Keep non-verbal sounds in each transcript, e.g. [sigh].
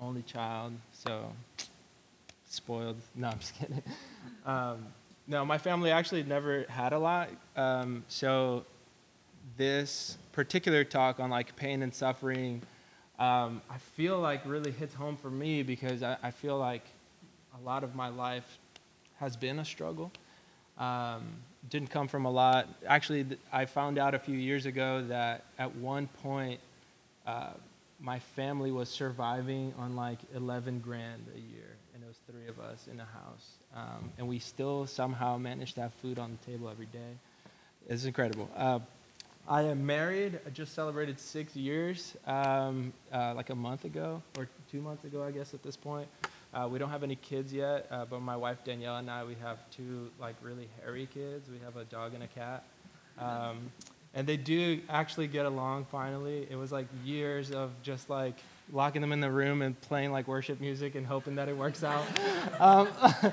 only child, so spoiled. No, I'm just kidding. Um, no, my family actually never had a lot. Um, so this particular talk on like pain and suffering, um, I feel like really hits home for me because I, I, feel like a lot of my life has been a struggle. Um, didn't come from a lot. Actually, I found out a few years ago that at one point, uh, my family was surviving on like 11 grand a year, and it was three of us in a house. Um, and we still somehow managed to have food on the table every day. It's incredible. Uh, I am married. I just celebrated six years, um, uh, like a month ago, or two months ago, I guess, at this point. Uh, we don't have any kids yet, uh, but my wife Danielle and I, we have two like really hairy kids. We have a dog and a cat. Um, and they do actually get along finally. It was like years of just like locking them in the room and playing like worship music and hoping that it works out. [laughs] um, [laughs]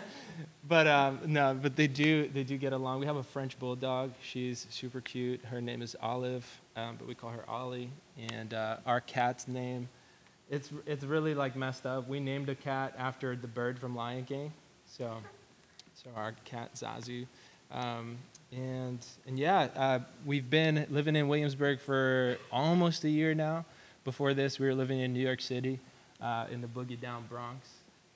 but um, no, but they do they do get along. We have a French bulldog. She's super cute. Her name is Olive, um, but we call her Ollie. And uh, our cat's name, it's it's really like messed up. We named a cat after the bird from Lion King. So, so our cat Zazu. Um, and and yeah, uh, we've been living in Williamsburg for almost a year now. Before this, we were living in New York City, uh, in the boogie down Bronx.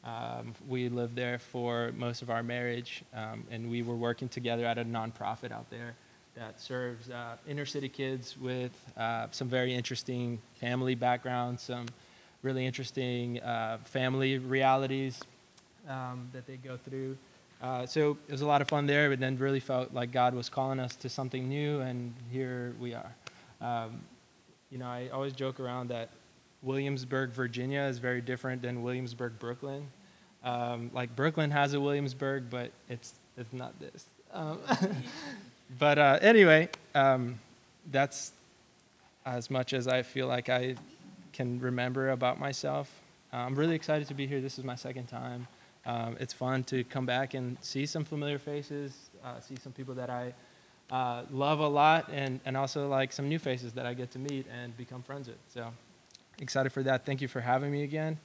Um, we lived there for most of our marriage, um, and we were working together at a nonprofit out there that serves uh, inner city kids with uh, some very interesting family backgrounds, some really interesting uh, family realities um, that they go through. Uh, so it was a lot of fun there, but then really felt like God was calling us to something new, and here we are. Um, you know, I always joke around that Williamsburg, Virginia is very different than Williamsburg, Brooklyn. Um, like Brooklyn has a Williamsburg, but it's it's not this. Um, [laughs] but uh, anyway, um, that's as much as I feel like I can remember about myself. Uh, I'm really excited to be here. This is my second time. Um, it's fun to come back and see some familiar faces, uh, see some people that I uh, love a lot, and, and also like some new faces that I get to meet and become friends with. So excited for that. Thank you for having me again.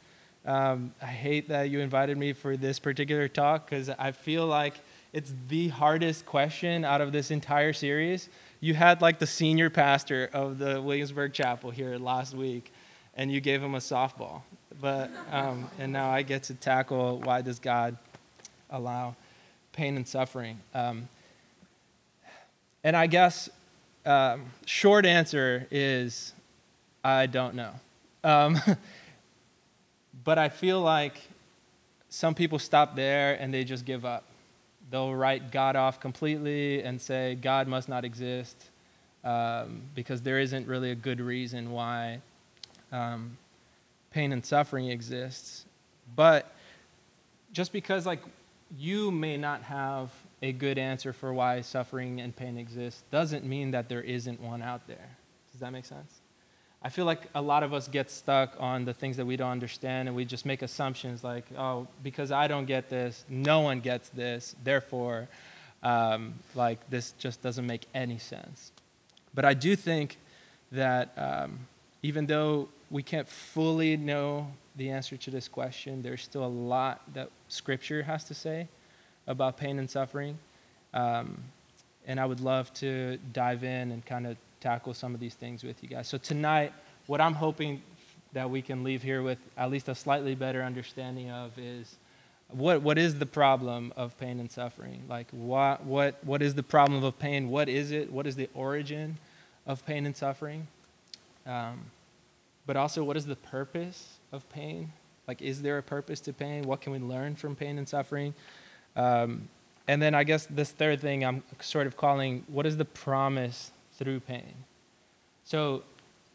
Um, I hate that you invited me for this particular talk because I feel like it's the hardest question out of this entire series. You had like the senior pastor of the Williamsburg Chapel here last week, and you gave him a softball. But um, and now I get to tackle why does God allow pain and suffering? Um, and I guess um, short answer is I don't know. Um, [laughs] but I feel like some people stop there and they just give up. They'll write God off completely and say God must not exist um, because there isn't really a good reason why um, pain and suffering exists. But just because, like, you may not have a good answer for why suffering and pain exist doesn't mean that there isn't one out there. Does that make sense? I feel like a lot of us get stuck on the things that we don't understand and we just make assumptions like, oh, because I don't get this, no one gets this, therefore, um, like, this just doesn't make any sense. But I do think that um, even though we can't fully know the answer to this question, there's still a lot that Scripture has to say about pain and suffering. Um, and I would love to dive in and kind of tackle some of these things with you guys. So tonight, what I'm hoping that we can leave here with at least a slightly better understanding of is what what is the problem of pain and suffering? Like what what what is the problem of pain? What is it? What is the origin of pain and suffering? Um, but also, what is the purpose of pain? Like, is there a purpose to pain? What can we learn from pain and suffering? Um, and then I guess this third thing I'm sort of calling what is the promise through pain. So,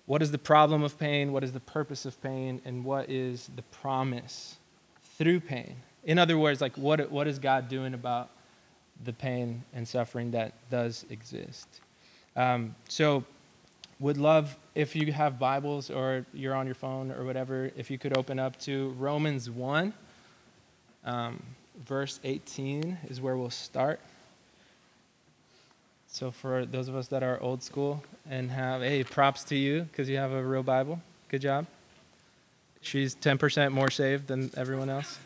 what is the problem of pain? What is the purpose of pain? And what is the promise through pain? In other words, like what, what is God doing about the pain and suffering that does exist? Um, so, would love if you have Bibles or you're on your phone or whatever, if you could open up to Romans 1, um, verse 18 is where we'll start. So, for those of us that are old school and have, hey, props to you because you have a real Bible. Good job. She's 10% more saved than everyone else.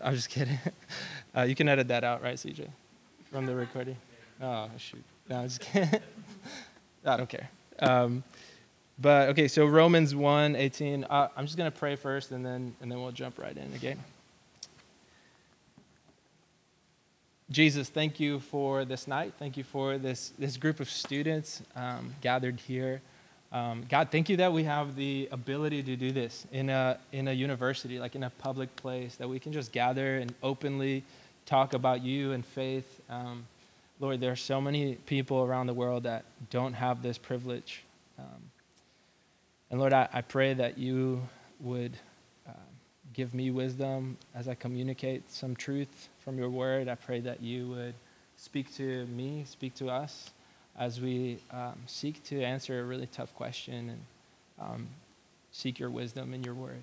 I'm just kidding. [laughs] Uh, you can edit that out, right, CJ? From the recording? Oh, shoot. No, I'm just [laughs] kidding. I don't care. Um, but okay, so Romans 1 18. Uh, I'm just going to pray first and then, and then we'll jump right in, okay? Jesus, thank you for this night. Thank you for this, this group of students um, gathered here. Um, God, thank you that we have the ability to do this in a, in a university, like in a public place, that we can just gather and openly talk about you and faith. Um, Lord, there are so many people around the world that don't have this privilege. Um, and Lord, I, I, pray that you would uh, give me wisdom as I communicate some truth from your word. I pray that you would speak to me, speak to us as we um, seek to answer a really tough question and um, seek your wisdom in your word.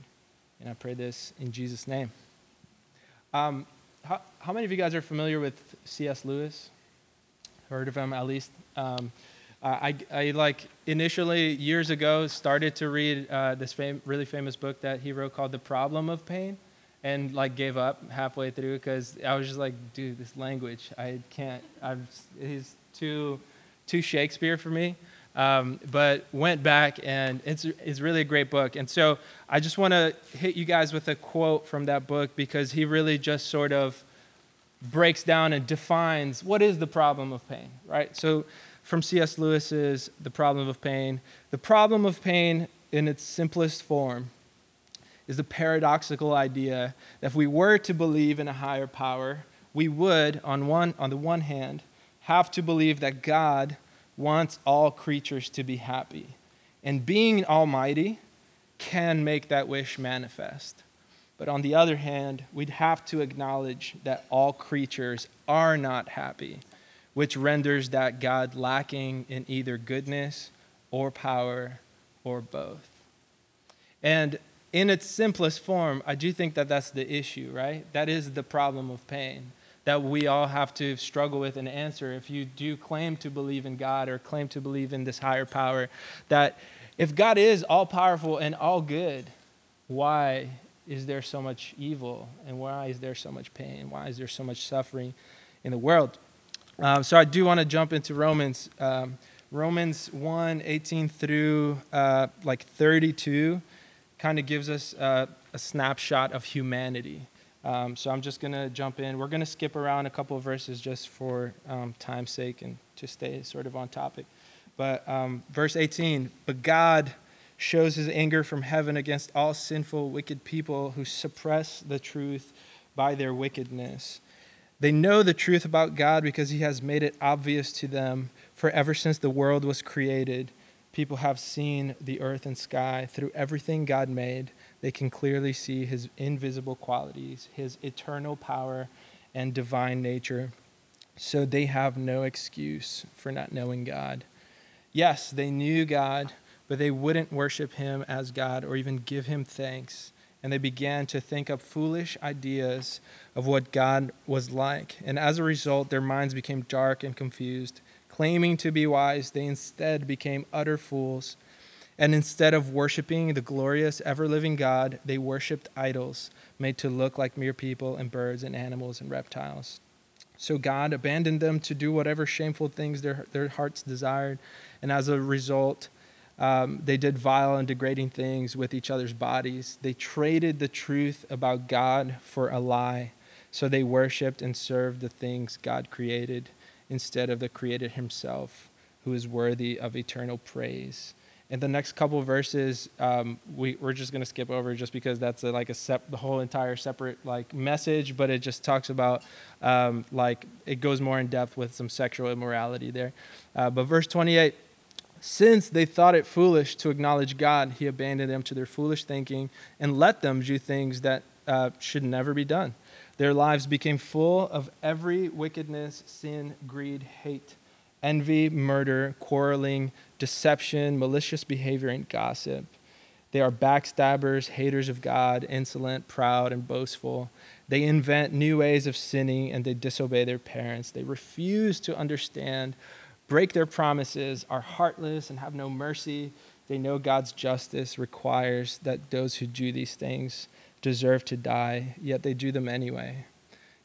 And I pray this in Jesus' name. Um, how, how, many of you guys are familiar with C.S. Lewis? Heard of him at least? Um, I, I, like initially years ago started to read uh, this fam- really famous book that he wrote called The Problem of Pain and like gave up halfway through because I was just like, dude, this language, I can't, I'm, he's too to Shakespeare for me. Um, but went back and it's, it's really a great book. And so I just want to hit you guys with a quote from that book because he really just sort of breaks down and defines what is the problem of pain, right? So from C.S. Lewis's The Problem of Pain, the problem of pain in its simplest form is the paradoxical idea that if we were to believe in a higher power, we would, on, one, on the one hand, have to believe that God wants all creatures to be happy. And being almighty can make that wish manifest. But on the other hand, we'd have to acknowledge that all creatures are not happy, which renders that God lacking in either goodness or power or both. And in its simplest form, I do think that that's the issue, right? That is the problem of pain that we all have to struggle with and answer if you do claim to believe in God or claim to believe in this higher power. That if God is all powerful and all good, why is there so much evil? And why is there so much pain? Why is there so much suffering in the world? Um, so I do want to jump into Romans. Um, Romans 1 18 through uh, like 32 kind of gives us uh, a snapshot of humanity. Um, so I'm just going to jump in. We're going to skip around a couple of verses just for um, time's sake and to stay sort of on topic. But um, verse 18, but God shows his anger from heaven against all sinful, wicked people who suppress the truth by their wickedness. They know the truth about God because he has made it obvious to them. For ever since the world was created, people have seen the earth and sky through everything God made they can clearly see his invisible qualities, his eternal power and divine nature. So they have no excuse for not knowing God. Yes, they knew God, but they wouldn't worship him as God or even give him thanks. And they began to think up foolish ideas of what God was like. And as a result, their minds became dark and confused. Claiming to be wise, they instead became utter fools and instead of worshiping the glorious, ever living God, they worshiped idols made to look like mere people and birds and animals and reptiles. So God abandoned them to do whatever shameful things their, their hearts desired. And as a result, um, they did vile and degrading things with each other's bodies. They traded the truth about God for a lie. So they worshiped and served the things God created instead of the Creator Himself, who is worthy of eternal praise. In the next couple verses, um, we, we're just going to skip over just because that's a, like a sep- the whole entire separate like message, but it just talks about um, like it goes more in depth with some sexual immorality there. Uh, but verse 28 since they thought it foolish to acknowledge God, he abandoned them to their foolish thinking and let them do things that uh, should never be done. Their lives became full of every wickedness, sin, greed, hate, envy, murder, quarreling deception, malicious behavior, and gossip. They are backstabbers, haters of God, insolent, proud, and boastful. They invent new ways of sinning and they disobey their parents. They refuse to understand, break their promises, are heartless, and have no mercy. They know God's justice requires that those who do these things deserve to die, yet they do them anyway.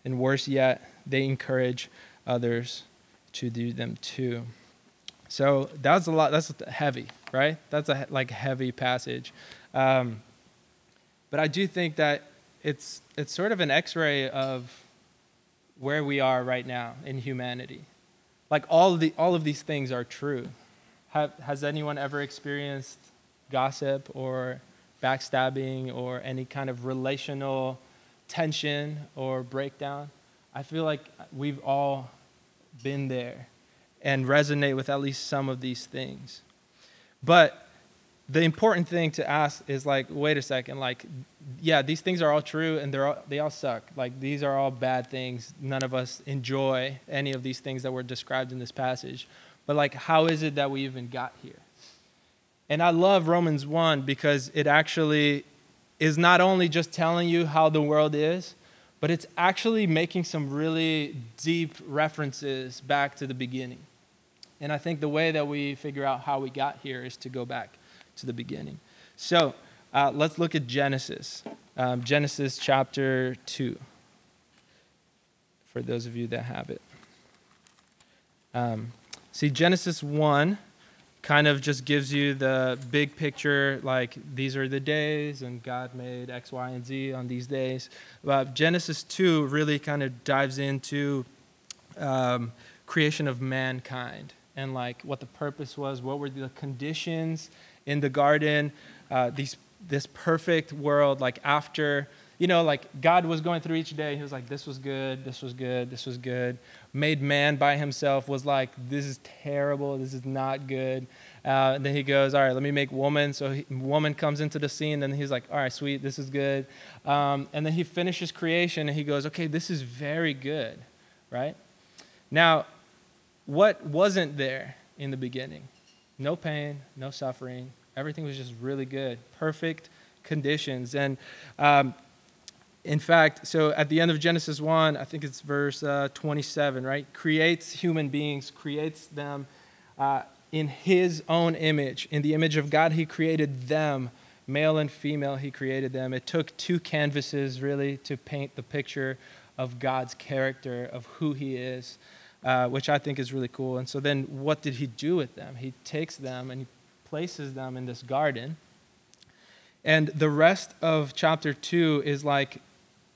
And worse yet, they encourage others to do them too. So that's a lot. That's heavy, right? That's a like heavy passage. Um, but I do think that it's it's sort of an X-ray of where we are right now in humanity. Like all of the all of these things are true. Have, has anyone ever experienced gossip or backstabbing or any kind of relational tension or breakdown? I feel like we've all been there and resonate with at least some of these things. But the important thing to ask is like, wait a second, like, yeah, these things are all true and they're all, they all suck. Like, these are all bad things. None of us enjoy any of these things that were described in this passage. But like, how is it that we even got here? And I love Romans 1 because it actually is not only just telling you how the world is, but it's actually making some really deep references back to the beginning. And I think the way that we figure out how we got here is to go back to the beginning. So uh, let's look at Genesis, um, Genesis chapter 2, for those of you that have it. Um, see, Genesis 1 kind of just gives you the big picture like these are the days and god made x y and z on these days but genesis 2 really kind of dives into um, creation of mankind and like what the purpose was what were the conditions in the garden uh, these this perfect world like after you know like god was going through each day he was like this was good this was good this was good made man by himself was like, this is terrible, this is not good. Uh, and then he goes, all right, let me make woman. So he, woman comes into the scene, and he's like, all right, sweet, this is good. Um, and then he finishes creation, and he goes, okay, this is very good, right? Now, what wasn't there in the beginning? No pain, no suffering. Everything was just really good, perfect conditions. And um, in fact, so at the end of Genesis 1, I think it's verse uh, 27, right? Creates human beings, creates them uh, in his own image. In the image of God, he created them. Male and female, he created them. It took two canvases, really, to paint the picture of God's character, of who he is, uh, which I think is really cool. And so then, what did he do with them? He takes them and he places them in this garden. And the rest of chapter 2 is like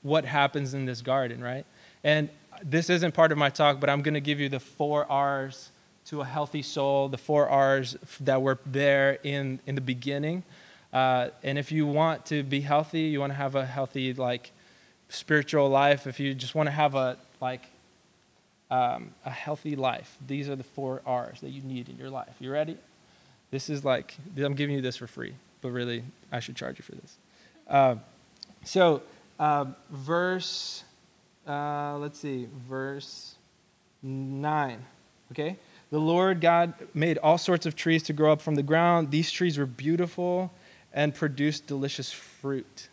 what happens in this garden, right? And this isn't part of my talk, but I'm going to give you the four R's to a healthy soul, the four R's that were there in, in the beginning. Uh, and if you want to be healthy, you want to have a healthy, like, spiritual life, if you just want to have a, like, um, a healthy life, these are the four R's that you need in your life. You ready? This is like, I'm giving you this for free, but really, I should charge you for this. Uh, so, uh, verse, uh, let's see, verse 9. Okay? The Lord God made all sorts of trees to grow up from the ground. These trees were beautiful and produced delicious fruit.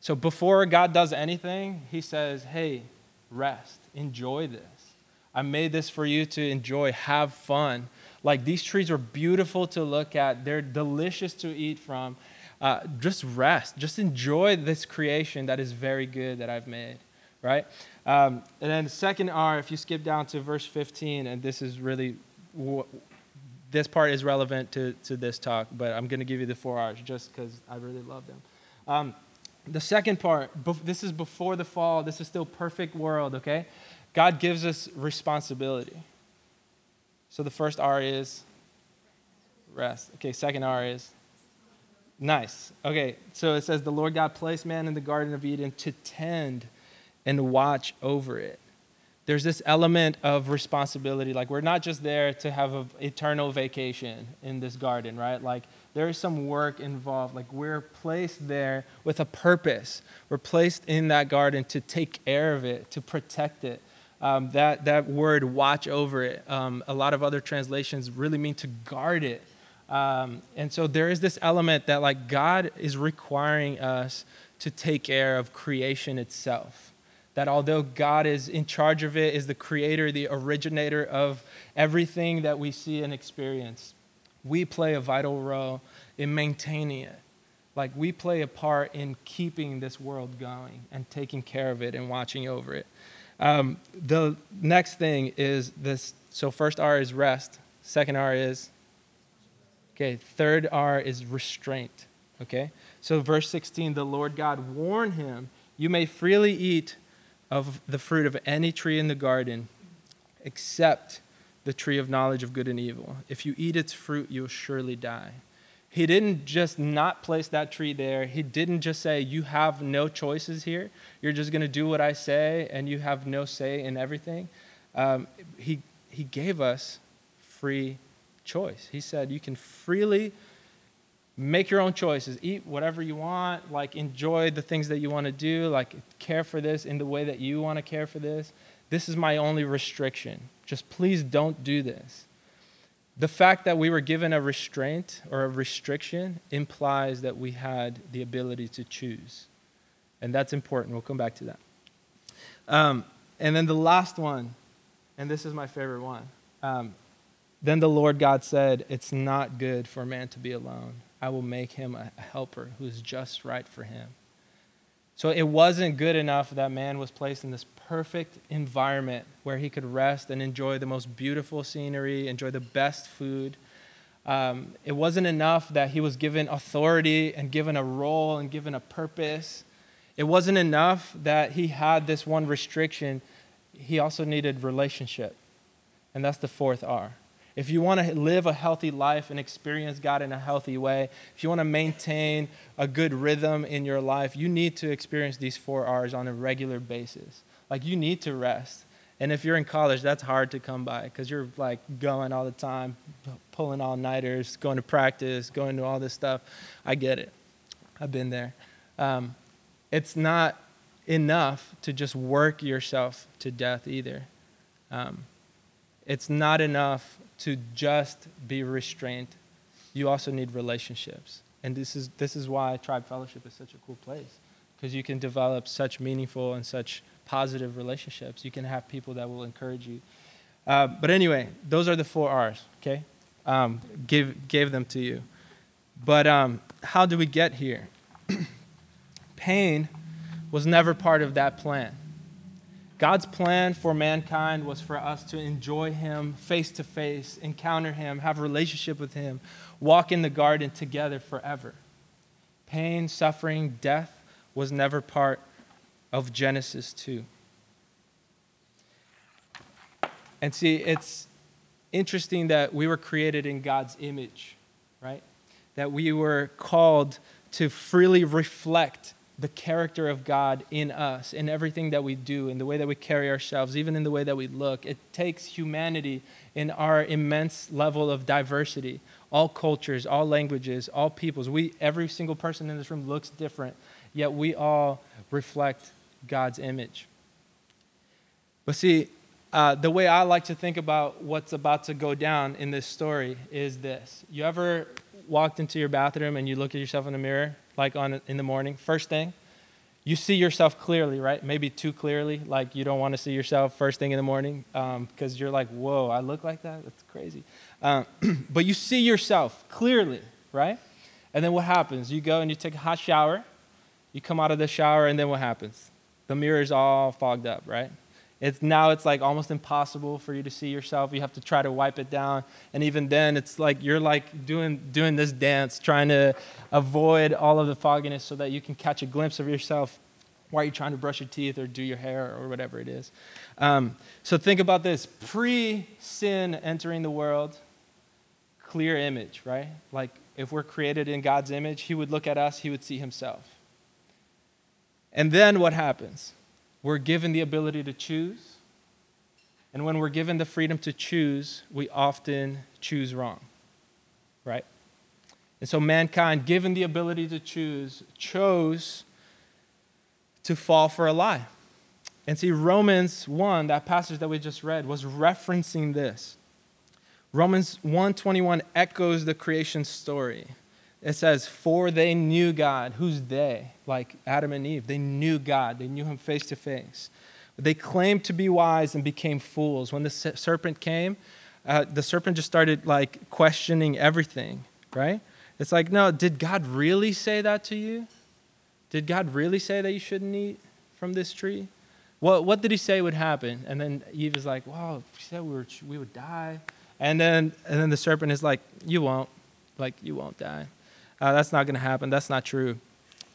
So before God does anything, he says, Hey, rest, enjoy this. I made this for you to enjoy, have fun. Like these trees are beautiful to look at, they're delicious to eat from uh, just rest, just enjoy this creation that is very good that I've made, right? Um, and then the second R, if you skip down to verse 15, and this is really, this part is relevant to, to this talk, but I'm going to give you the four R's just because I really love them. Um, the second part, this is before the fall, this is still perfect world, okay? God gives us responsibility. So the first R is rest. Okay, second R is Nice. Okay, so it says the Lord God placed man in the Garden of Eden to tend and watch over it. There's this element of responsibility. Like, we're not just there to have an eternal vacation in this garden, right? Like, there is some work involved. Like, we're placed there with a purpose. We're placed in that garden to take care of it, to protect it. Um, that, that word, watch over it, um, a lot of other translations really mean to guard it um, and so there is this element that like God is requiring us to take care of creation itself. That although God is in charge of it, is the creator, the originator of everything that we see and experience, we play a vital role in maintaining it. Like we play a part in keeping this world going and taking care of it and watching over it. Um, the next thing is this. So first R is rest. Second R is okay. Third R is restraint. Okay. So verse 16, the Lord God warned him, "You may freely eat of the fruit of any tree in the garden, except the tree of knowledge of good and evil. If you eat its fruit, you will surely die." He didn't just not place that tree there. He didn't just say, You have no choices here. You're just going to do what I say, and you have no say in everything. Um, he, he gave us free choice. He said, You can freely make your own choices, eat whatever you want, like enjoy the things that you want to do, like care for this in the way that you want to care for this. This is my only restriction. Just please don't do this. The fact that we were given a restraint or a restriction implies that we had the ability to choose. And that's important. We'll come back to that. Um, and then the last one, and this is my favorite one. Um, then the Lord God said, It's not good for man to be alone. I will make him a helper who is just right for him. So it wasn't good enough that man was placed in this perfect environment where he could rest and enjoy the most beautiful scenery, enjoy the best food. Um, it wasn't enough that he was given authority and given a role and given a purpose. It wasn't enough that he had this one restriction. He also needed relationship. And that's the fourth R. If you want to live a healthy life and experience God in a healthy way, if you want to maintain a good rhythm in your life, you need to experience these four R's on a regular basis. Like, you need to rest. And if you're in college, that's hard to come by because you're like going all the time, pulling all nighters, going to practice, going to all this stuff. I get it. I've been there. Um, it's not enough to just work yourself to death either. Um, it's not enough to just be restrained. You also need relationships. And this is, this is why Tribe Fellowship is such a cool place because you can develop such meaningful and such positive relationships. You can have people that will encourage you. Uh, but anyway, those are the four R's, okay? Um, give, gave them to you. But um, how do we get here? [clears throat] Pain was never part of that plan. God's plan for mankind was for us to enjoy Him face to face, encounter Him, have a relationship with Him, walk in the garden together forever. Pain, suffering, death was never part of Genesis 2. And see, it's interesting that we were created in God's image, right? That we were called to freely reflect the character of God in us, in everything that we do, in the way that we carry ourselves, even in the way that we look. It takes humanity in our immense level of diversity, all cultures, all languages, all peoples. We, every single person in this room looks different, yet we all reflect God's image. But see, uh, the way I like to think about what's about to go down in this story is this. You ever walked into your bathroom and you look at yourself in the mirror like on in the morning, first thing, you see yourself clearly, right? Maybe too clearly, like you don't want to see yourself first thing in the morning because um, you're like, whoa, I look like that? That's crazy. Um, [clears throat] but you see yourself clearly, right? And then what happens? You go and you take a hot shower, you come out of the shower, and then what happens? The mirror is all fogged up, right? It's now it's like almost impossible for you to see yourself. You have to try to wipe it down, and even then, it's like you're like doing doing this dance, trying to avoid all of the fogginess so that you can catch a glimpse of yourself while you're trying to brush your teeth or do your hair or whatever it is. Um, so think about this: pre-sin entering the world, clear image, right? Like if we're created in God's image, He would look at us, He would see Himself. And then what happens? We're given the ability to choose. And when we're given the freedom to choose, we often choose wrong, right? And so mankind, given the ability to choose, chose to fall for a lie. And see, Romans 1, that passage that we just read, was referencing this. Romans 1:21 echoes the creation story it says, For they knew God. Who's they? Like Adam and Eve. They knew God, they knew him face to face. They claimed to be wise and became fools. When the serpent came, uh, the serpent just started like questioning everything, right? It's like, no, did God really say that to you? Did God really say that you shouldn't eat from this tree? What, what did he say would happen? And then Eve is like, wow, he said we, were, we would die. And then, and then the serpent is like, you won't. Like, you won't die. Uh, that's not going to happen. That's not true.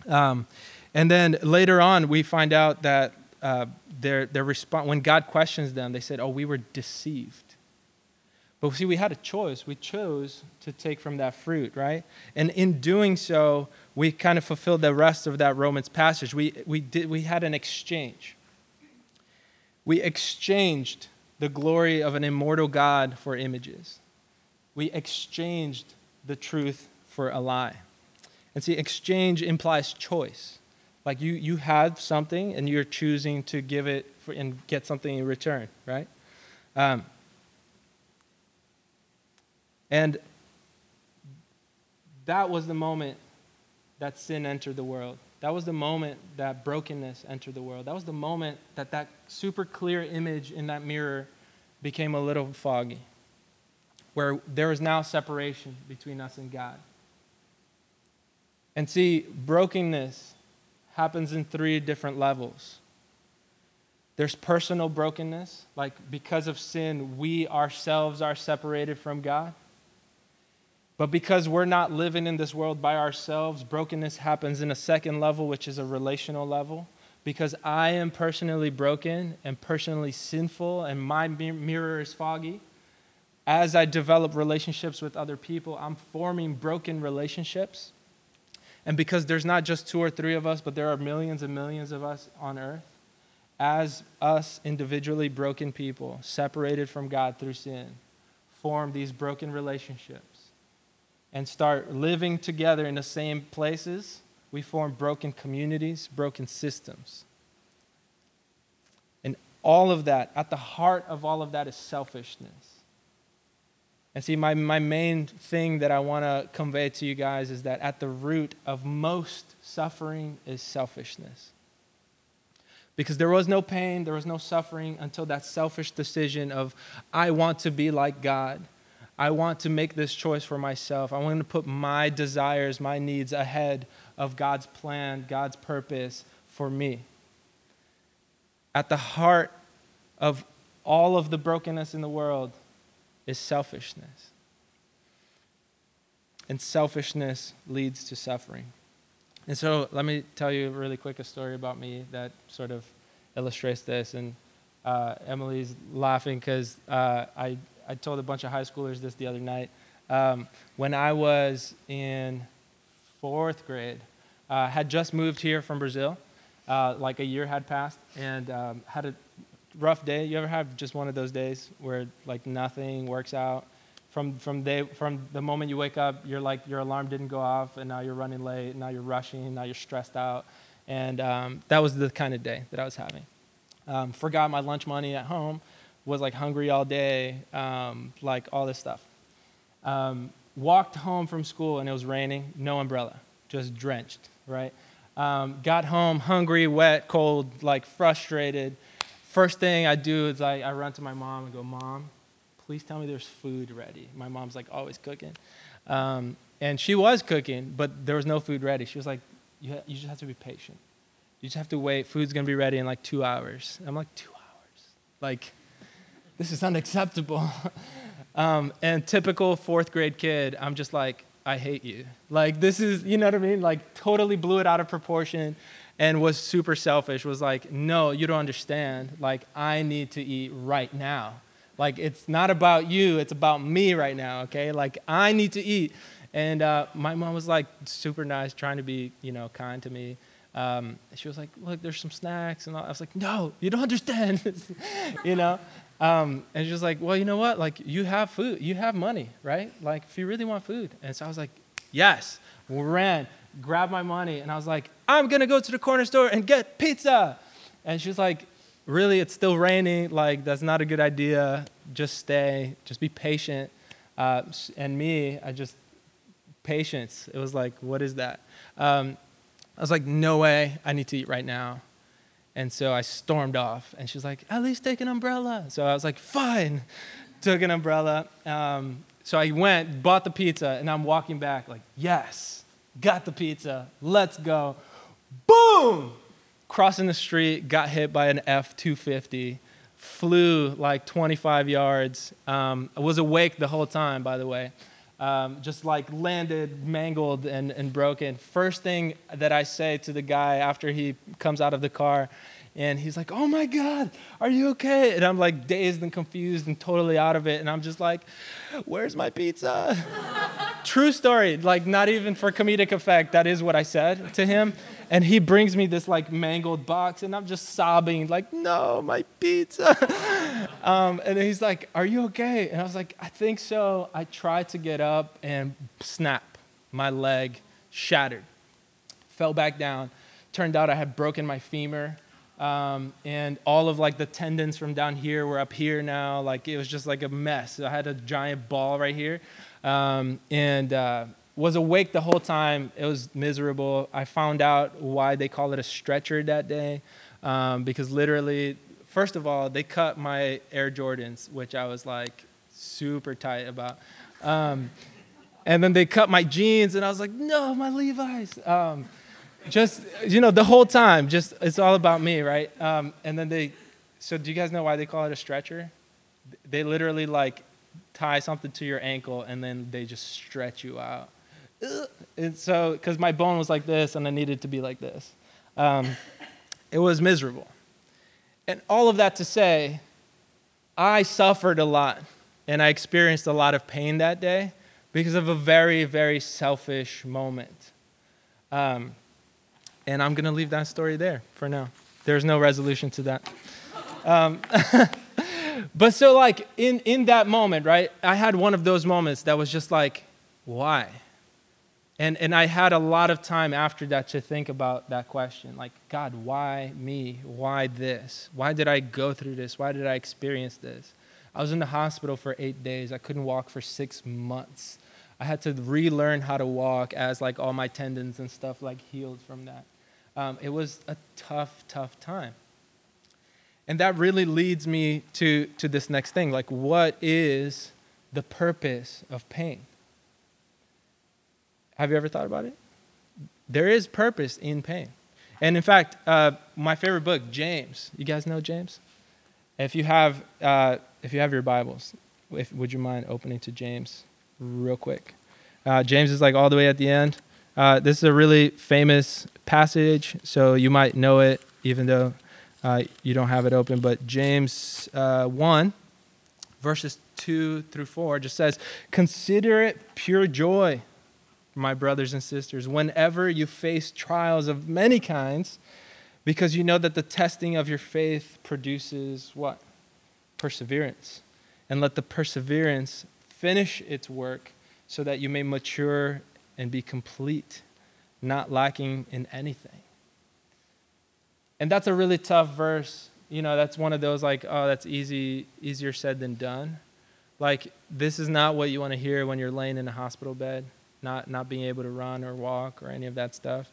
Um, and then later on, we find out that uh, their, their response, when God questions them, they said, oh, we were deceived. But see, we had a choice. We chose to take from that fruit, right? And in doing so, we kind of fulfilled the rest of that Romans passage. We, we, did, we had an exchange. We exchanged the glory of an immortal God for images. We exchanged the truth for a lie. And see, exchange implies choice. Like you, you have something and you're choosing to give it for, and get something in return, right? Um, and that was the moment that sin entered the world. That was the moment that brokenness entered the world. That was the moment that that super clear image in that mirror became a little foggy, where there is now separation between us and God. And see, brokenness happens in three different levels. There's personal brokenness, like because of sin, we ourselves are separated from God. But because we're not living in this world by ourselves, brokenness happens in a second level, which is a relational level. Because I am personally broken and personally sinful, and my mirror is foggy. As I develop relationships with other people, I'm forming broken relationships. And because there's not just two or three of us, but there are millions and millions of us on earth, as us individually broken people, separated from God through sin, form these broken relationships and start living together in the same places, we form broken communities, broken systems. And all of that, at the heart of all of that, is selfishness. And see, my, my main thing that I want to convey to you guys is that at the root of most suffering is selfishness. Because there was no pain, there was no suffering until that selfish decision of, I want to be like God. I want to make this choice for myself. I want to put my desires, my needs ahead of God's plan, God's purpose for me. At the heart of all of the brokenness in the world is selfishness. And selfishness leads to suffering. And so let me tell you really quick a story about me that sort of illustrates this. And uh, Emily's laughing because uh, I, I told a bunch of high schoolers this the other night. Um, when I was in fourth grade, uh, had just moved here from Brazil. Uh, like a year had passed, and um, had a rough day. You ever have just one of those days where like nothing works out? From from day from the moment you wake up, you're like your alarm didn't go off, and now you're running late. Now you're rushing. Now you're stressed out, and um, that was the kind of day that I was having. Um, forgot my lunch money at home was like hungry all day, um, like all this stuff. Um, walked home from school and it was raining, no umbrella, just drenched, right? Um, got home hungry, wet, cold, like frustrated. First thing I do is I, I run to my mom and go, Mom, please tell me there's food ready. My mom's like always cooking. Um, and she was cooking, but there was no food ready. She was like, you, ha- you just have to be patient. You just have to wait. Food's going to be ready in like two hours. I'm like, two hours? Like, this is unacceptable. [laughs] um, and typical fourth grade kid, I'm just like, I hate you. Like, this is, you know what I mean? Like, totally blew it out of proportion and was super selfish. Was like, no, you don't understand. Like, I need to eat right now. Like, it's not about you, it's about me right now, okay? Like, I need to eat. And uh, my mom was like super nice, trying to be, you know, kind to me. Um, she was like, look, there's some snacks. And. I was like, no, you don't understand. [laughs] you know? Um, and she was like, well, you know what? Like, you have food, you have money, right? Like, if you really want food. And so I was like, yes. We ran, grabbed my money, and I was like, I'm gonna go to the corner store and get pizza. And she was like, really, it's still raining. Like, that's not a good idea. Just stay, just be patient. Uh, and me, I just, patience. It was like, what is that? Um, I was like, no way, I need to eat right now. And so I stormed off, and she was like, at least take an umbrella. So I was like, fine. [laughs] took an umbrella. Um, so I went, bought the pizza, and I'm walking back like, yes, got the pizza, let's go. Boom! Crossing the street, got hit by an F 250, flew like 25 yards. Um, I was awake the whole time, by the way. Um, just like landed, mangled, and, and broken. First thing that I say to the guy after he comes out of the car and he's like, Oh my God, are you okay? And I'm like dazed and confused and totally out of it. And I'm just like, Where's my pizza? [laughs] True story, like not even for comedic effect. That is what I said to him. And he brings me this like mangled box, and I'm just sobbing, like, No, my pizza. [laughs] um, and he's like, Are you okay? And I was like, I think so. I tried to get up and snap. My leg shattered, fell back down. Turned out I had broken my femur um, and all of like the tendons from down here were up here now. Like it was just like a mess. I had a giant ball right here, um, and uh, was awake the whole time. It was miserable. I found out why they call it a stretcher that day, um, because literally, first of all, they cut my Air Jordans, which I was like super tight about. Um, and then they cut my jeans, and I was like, no, my Levi's. Just you know the whole time just it's all about me right? Um, and then they so do you guys know why they call it a stretcher? They literally like tie something to your ankle and then they just stretch you out. And so because my bone was like this and i needed to be like this. Um, it was miserable. And all of that to say i suffered a lot and i experienced a lot of pain that day because of a very very selfish moment. Um, and I'm going to leave that story there for now. There's no resolution to that. Um, [laughs] but so, like, in, in that moment, right, I had one of those moments that was just like, why? And, and I had a lot of time after that to think about that question like, God, why me? Why this? Why did I go through this? Why did I experience this? I was in the hospital for eight days. I couldn't walk for six months. I had to relearn how to walk as like all my tendons and stuff like healed from that um, it was a tough, tough time. And that really leads me to, to this next thing like, what is the purpose of pain? Have you ever thought about it? There is purpose in pain. And in fact, uh, my favorite book, James. You guys know James? If you have, uh, if you have your Bibles, if, would you mind opening to James real quick? Uh, James is like all the way at the end. Uh, this is a really famous passage, so you might know it even though uh, you don't have it open. But James uh, 1, verses 2 through 4, just says, Consider it pure joy, my brothers and sisters, whenever you face trials of many kinds, because you know that the testing of your faith produces what? Perseverance. And let the perseverance finish its work so that you may mature and be complete not lacking in anything. And that's a really tough verse. You know, that's one of those like, oh, that's easy, easier said than done. Like, this is not what you want to hear when you're laying in a hospital bed, not, not being able to run or walk or any of that stuff.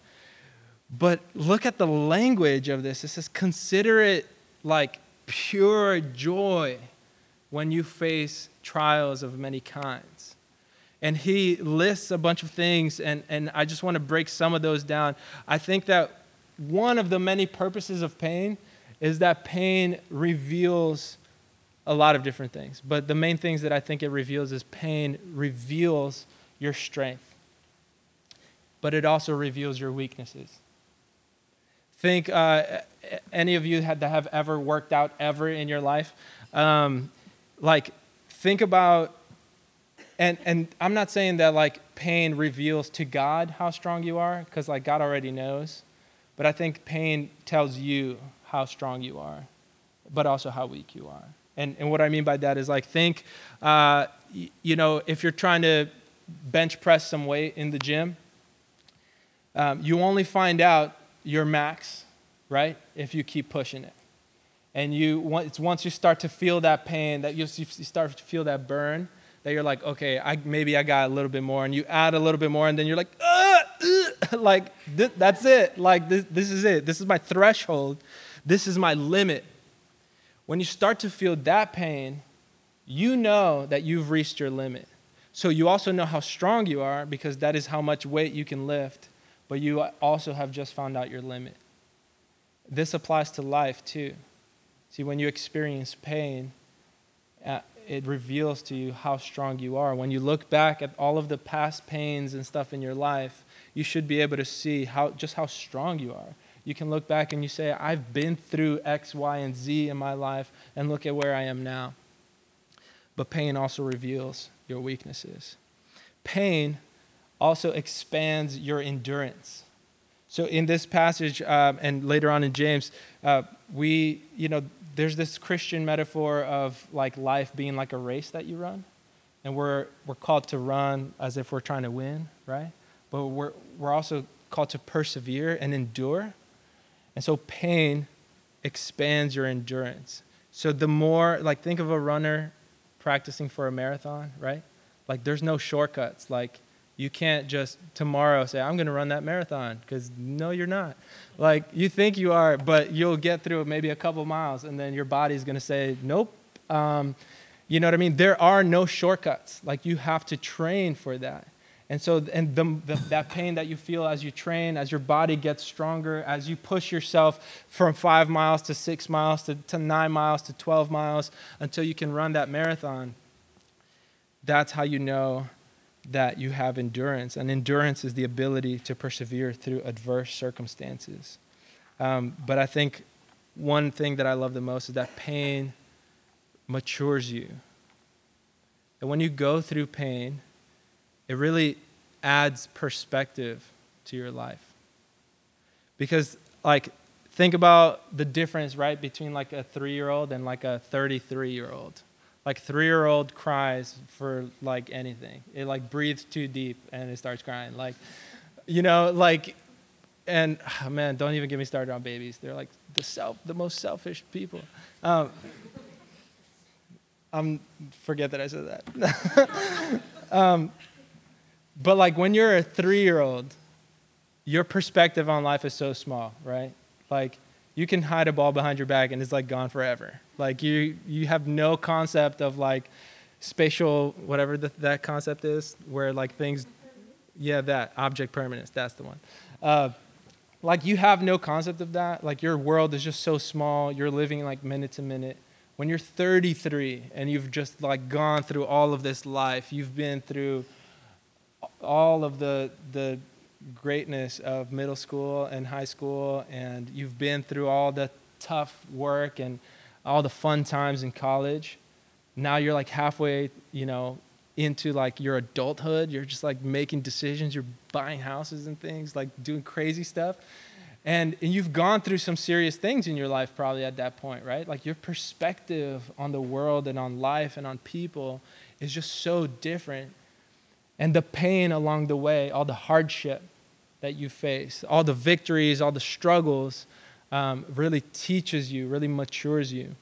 But look at the language of this. It says, consider it like pure joy when you face trials of many kinds and he lists a bunch of things, and, and I just want to break some of those down. I think that one of the many purposes of pain is that pain reveals a lot of different things. But the main things that I think it reveals is pain reveals your strength, but it also reveals your weaknesses. Think uh, any of you had to have ever worked out ever in your life. Um, like, think about and and i'm not saying that like pain reveals to god how strong you are because like god already knows but i think pain tells you how strong you are but also how weak you are. And and what i mean by that is like think uh, y- you know if you're trying to bench press some weight in the gym um, you only find out your max right if you keep pushing it and you once you start to feel that pain that you, start to feel that burn that you're like, okay, I, maybe I got a little bit more, and you add a little bit more, and then you're like, uh, [laughs] like th- that's it. Like this, this is it. This is my threshold. This is my limit. When you start to feel that pain, you know that you've reached your limit. So you also know how strong you are because that is how much weight you can lift, but you also have just found out your limit. This applies to life too. See, when you experience pain, uh, it reveals to you how strong you are. When you look back at all of the past pains and stuff in your life, you should be able to see how just how strong you are. You can look back and you say, I've been through X, Y, and Z in my life, and look at where I am now. But pain also reveals your weaknesses. Pain also expands your endurance. So in this passage, um, and later on in James, uh, we, you know, there's this Christian metaphor of like life being like a race that you run. And we're, we're called to run as if we're trying to win, right? But we're, we're also called to persevere and endure. And so pain expands your endurance. So the more, like, think of a runner practicing for a marathon, right? Like, there's no shortcuts. Like, you can't just tomorrow say, I'm going to run that marathon, because no, you're not. Like, you think you are, but you'll get through maybe a couple miles, and then your body's going to say, nope. Um, you know what I mean? There are no shortcuts. Like, you have to train for that. And so, and the, the, that pain that you feel as you train, as your body gets stronger, as you push yourself from five miles to six miles to, to nine miles to 12 miles until you can run that marathon, that's how you know that you have endurance. And endurance is the ability to persevere through adverse circumstances. Um, but I think one thing that I love the most is that pain matures you. And when you go through pain, it really adds perspective to your life. Because, like, think about the difference, right, between like a three year old and like a 33 year old like three year old cries for like anything. It like breathes too deep and it starts crying. Like, you know, like, and oh man, don't even get me started on babies. They're like the self, the most selfish people. Um, I'm forget that I said that. [laughs] um, but like when you're a three year old, your perspective on life is so small, right? Like you can hide a ball behind your back and it's like gone forever. Like you you have no concept of like spatial whatever the, that concept is where like things yeah that object permanence that's the one. Uh, like you have no concept of that. Like your world is just so small. You're living like minute to minute. When you're 33 and you've just like gone through all of this life, you've been through all of the the greatness of middle school and high school, and you've been through all the tough work and all the fun times in college. Now you're like halfway, you know, into like your adulthood. You're just like making decisions. You're buying houses and things, like doing crazy stuff. And, and you've gone through some serious things in your life probably at that point, right? Like your perspective on the world and on life and on people is just so different. And the pain along the way, all the hardship that you face, all the victories, all the struggles, um, really teaches you, really matures you.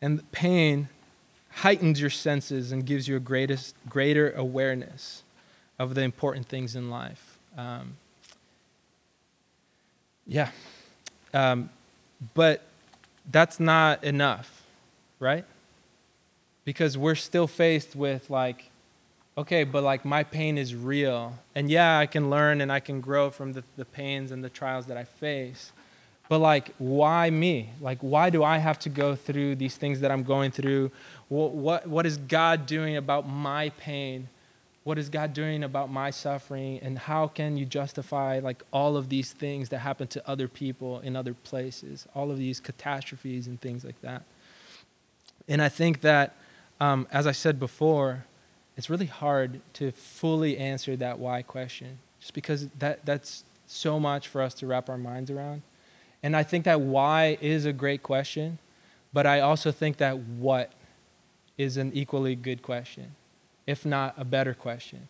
And pain heightens your senses and gives you a greatest, greater awareness of the important things in life. Um, yeah. Um, but that's not enough, right? Because we're still faced with like okay, but like my pain is real. And yeah, I can learn and I can grow from the, the pains and the trials that I face. But like, why me? Like, why do I have to go through these things that I'm going through? What, what, what is God doing about my pain? What is God doing about my suffering? And how can you justify like all of these things that happen to other people in other places? All of these catastrophes and things like that. And I think that, um, as I said before, it's really hard to fully answer that why question just because that, that's so much for us to wrap our minds around. And I think that why is a great question, but I also think that what is an equally good question, if not a better question.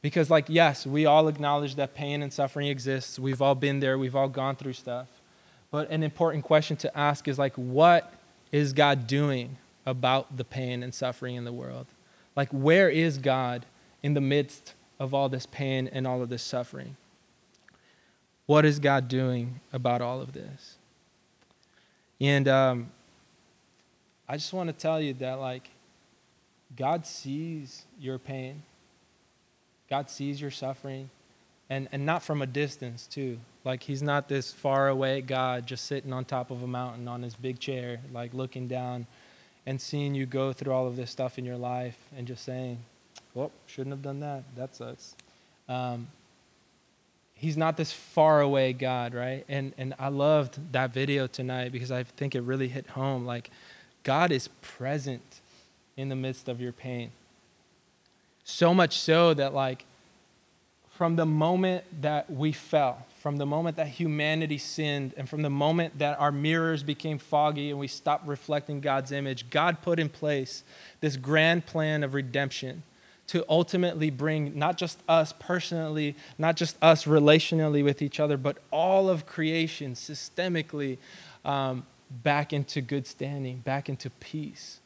Because, like, yes, we all acknowledge that pain and suffering exists. We've all been there, we've all gone through stuff. But an important question to ask is, like, what is God doing about the pain and suffering in the world? Like, where is God in the midst of all this pain and all of this suffering? What is God doing about all of this? And um, I just want to tell you that, like, God sees your pain, God sees your suffering, and, and not from a distance, too. Like, He's not this far away God just sitting on top of a mountain on his big chair, like looking down and seeing you go through all of this stuff in your life and just saying, well, shouldn't have done that. That sucks. Um, he's not this far away God, right? And and I loved that video tonight because I think it really hit home. Like God is present in the midst of your pain. So much so that like from the moment that we fell, from the moment that humanity sinned, and from the moment that our mirrors became foggy and we stopped reflecting God's image, God put in place this grand plan of redemption to ultimately bring not just us personally, not just us relationally with each other, but all of creation systemically um, back into good standing, back into peace.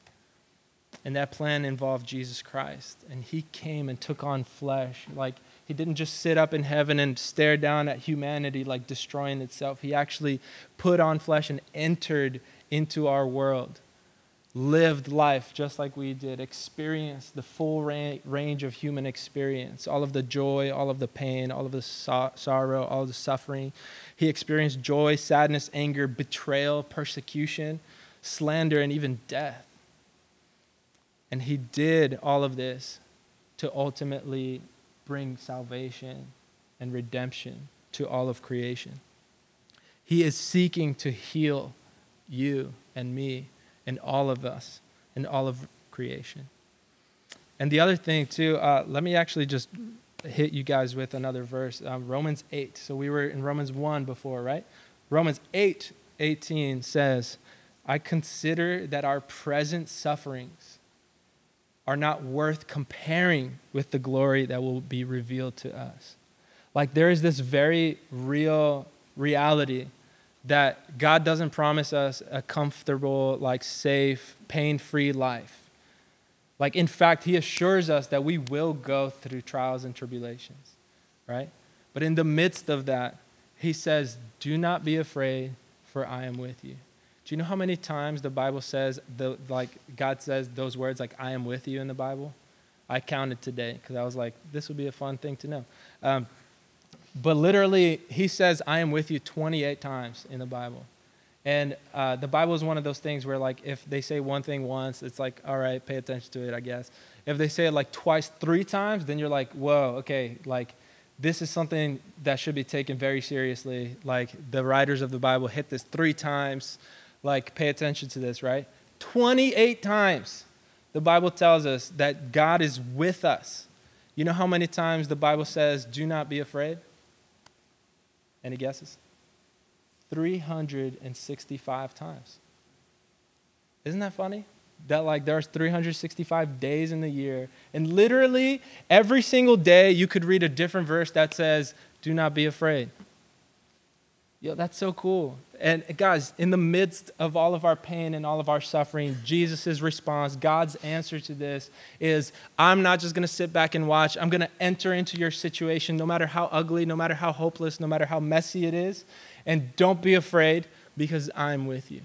And that plan involved Jesus Christ. And he came and took on flesh. Like, he didn't just sit up in heaven and stare down at humanity, like destroying itself. He actually put on flesh and entered into our world lived life just like we did, experienced the full range of human experience, all of the joy, all of the pain, all of the so- sorrow, all the suffering. He experienced joy, sadness, anger, betrayal, persecution, slander, and even death. And he did all of this to ultimately bring salvation and redemption to all of creation. He is seeking to heal you and me and all of us, and all of creation. And the other thing, too, uh, let me actually just hit you guys with another verse um, Romans 8. So we were in Romans 1 before, right? Romans 8 18 says, I consider that our present sufferings are not worth comparing with the glory that will be revealed to us. Like there is this very real reality that God doesn't promise us a comfortable, like safe, pain free life. Like, in fact, He assures us that we will go through trials and tribulations, right? But in the midst of that, He says, Do not be afraid, for I am with you. Do you know how many times the Bible says, the, like, God says those words, like, I am with you in the Bible? I counted today because I was like, this would be a fun thing to know. Um, but literally, he says, I am with you 28 times in the Bible. And uh, the Bible is one of those things where, like, if they say one thing once, it's like, all right, pay attention to it, I guess. If they say it like twice, three times, then you're like, whoa, okay, like, this is something that should be taken very seriously. Like, the writers of the Bible hit this three times. Like, pay attention to this, right? 28 times the Bible tells us that God is with us. You know how many times the Bible says, do not be afraid? Any guesses? 365 times. Isn't that funny? That like there's 365 days in the year. And literally every single day you could read a different verse that says, Do not be afraid. Yo, that's so cool. And guys, in the midst of all of our pain and all of our suffering, Jesus' response, God's answer to this is I'm not just going to sit back and watch. I'm going to enter into your situation, no matter how ugly, no matter how hopeless, no matter how messy it is. And don't be afraid because I'm with you.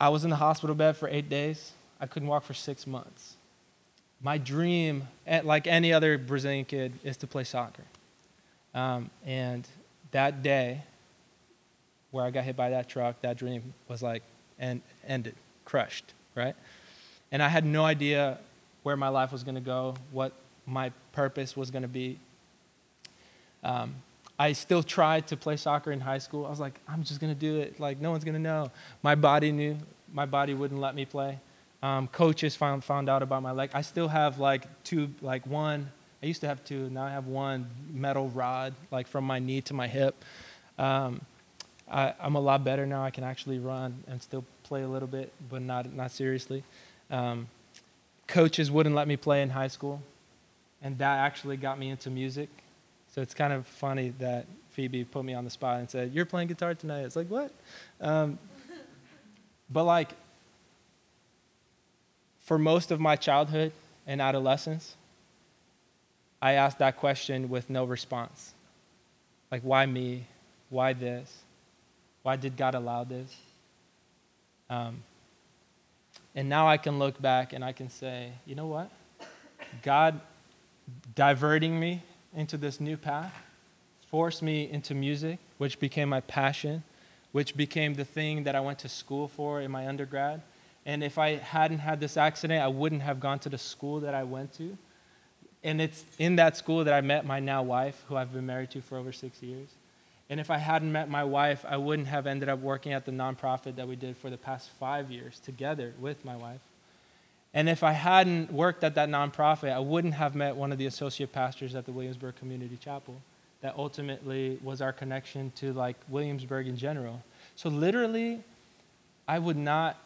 I was in the hospital bed for eight days. I couldn't walk for six months. My dream, like any other Brazilian kid, is to play soccer. Um, and that day, where I got hit by that truck, that dream was like and ended, crushed, right? And I had no idea where my life was going to go, what my purpose was going to be. Um, I still tried to play soccer in high school. I was like, I'm just going to do it. Like, no one's going to know. My body knew. My body wouldn't let me play. Um, coaches found, found out about my leg. I still have like two, like one I used to have two, now I have one metal rod, like from my knee to my hip. Um, I, am a lot better now. I can actually run and still play a little bit, but not not seriously. Um, coaches wouldn't let me play in high school, and that actually got me into music. So it's kind of funny that Phoebe put me on the spot and said, "You're playing guitar tonight." It's like what? Um, but like, for most of my childhood and adolescence, I asked that question with no response. Like, why me? Why this? Why did God allow this? Um, and now I can look back and I can say, you know what? God diverting me into this new path forced me into music, which became my passion, which became the thing that I went to school for in my undergrad. And if I hadn't had this accident, I wouldn't have gone to the school that I went to. And it's in that school that I met my now wife, who I've been married to for over six years. And if I hadn't met my wife, I wouldn't have ended up working at the nonprofit that we did for the past five years together with my wife. And if I hadn't worked at that nonprofit, I wouldn't have met one of the associate pastors at the Williamsburg Community Chapel. That ultimately was our connection to like Williamsburg in general. So literally, I would not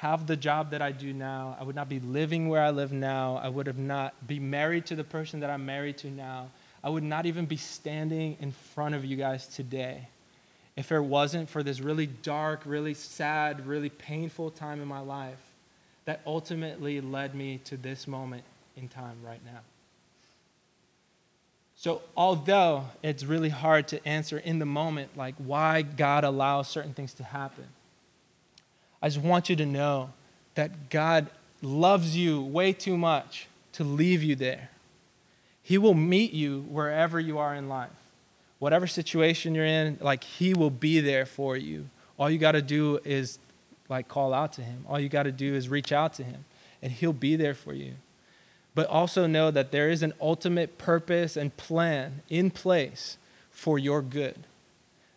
have the job that I do now. I would not be living where I live now. I would have not be married to the person that I'm married to now. I would not even be standing in front of you guys today if it wasn't for this really dark, really sad, really painful time in my life that ultimately led me to this moment in time right now. So, although it's really hard to answer in the moment, like why God allows certain things to happen, I just want you to know that God loves you way too much to leave you there. He will meet you wherever you are in life. Whatever situation you're in, like He will be there for you. All you got to do is like call out to Him. All you got to do is reach out to Him, and He'll be there for you. But also know that there is an ultimate purpose and plan in place for your good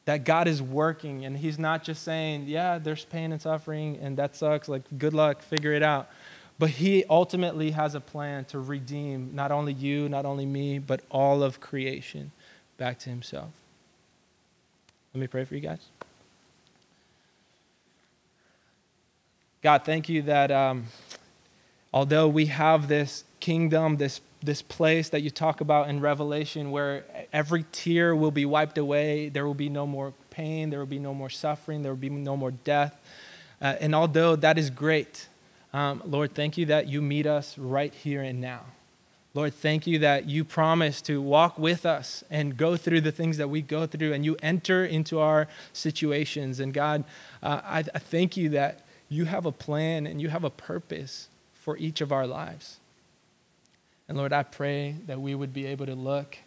that God is working and He's not just saying, yeah, there's pain and suffering and that sucks, like good luck, figure it out. But He ultimately has a plan to redeem not only you, not only me, but all of creation back to Himself. Let me pray for you guys. God, thank you that um, although we have this kingdom, this this place that you talk about in Revelation where every tear will be wiped away, there will be no more pain, there will be no more suffering, there will be no more death. Uh, and although that is great, um, Lord, thank you that you meet us right here and now. Lord, thank you that you promise to walk with us and go through the things that we go through, and you enter into our situations. And God, uh, I, I thank you that you have a plan and you have a purpose for each of our lives. And Lord, I pray that we would be able to look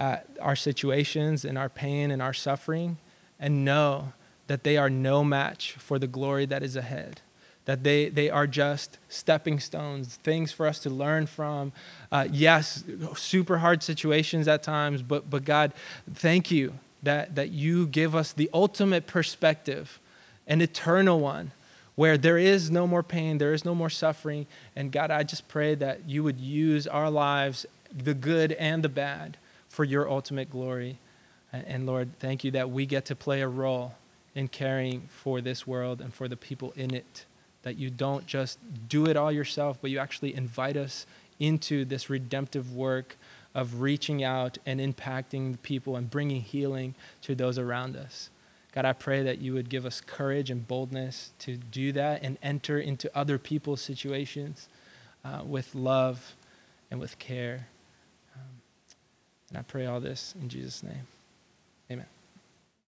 at our situations and our pain and our suffering and know that they are no match for the glory that is ahead. That they, they are just stepping stones, things for us to learn from. Uh, yes, super hard situations at times, but, but God, thank you that, that you give us the ultimate perspective, an eternal one, where there is no more pain, there is no more suffering. And God, I just pray that you would use our lives, the good and the bad, for your ultimate glory. And Lord, thank you that we get to play a role in caring for this world and for the people in it. That you don't just do it all yourself, but you actually invite us into this redemptive work of reaching out and impacting people and bringing healing to those around us. God, I pray that you would give us courage and boldness to do that and enter into other people's situations uh, with love and with care. Um, and I pray all this in Jesus' name.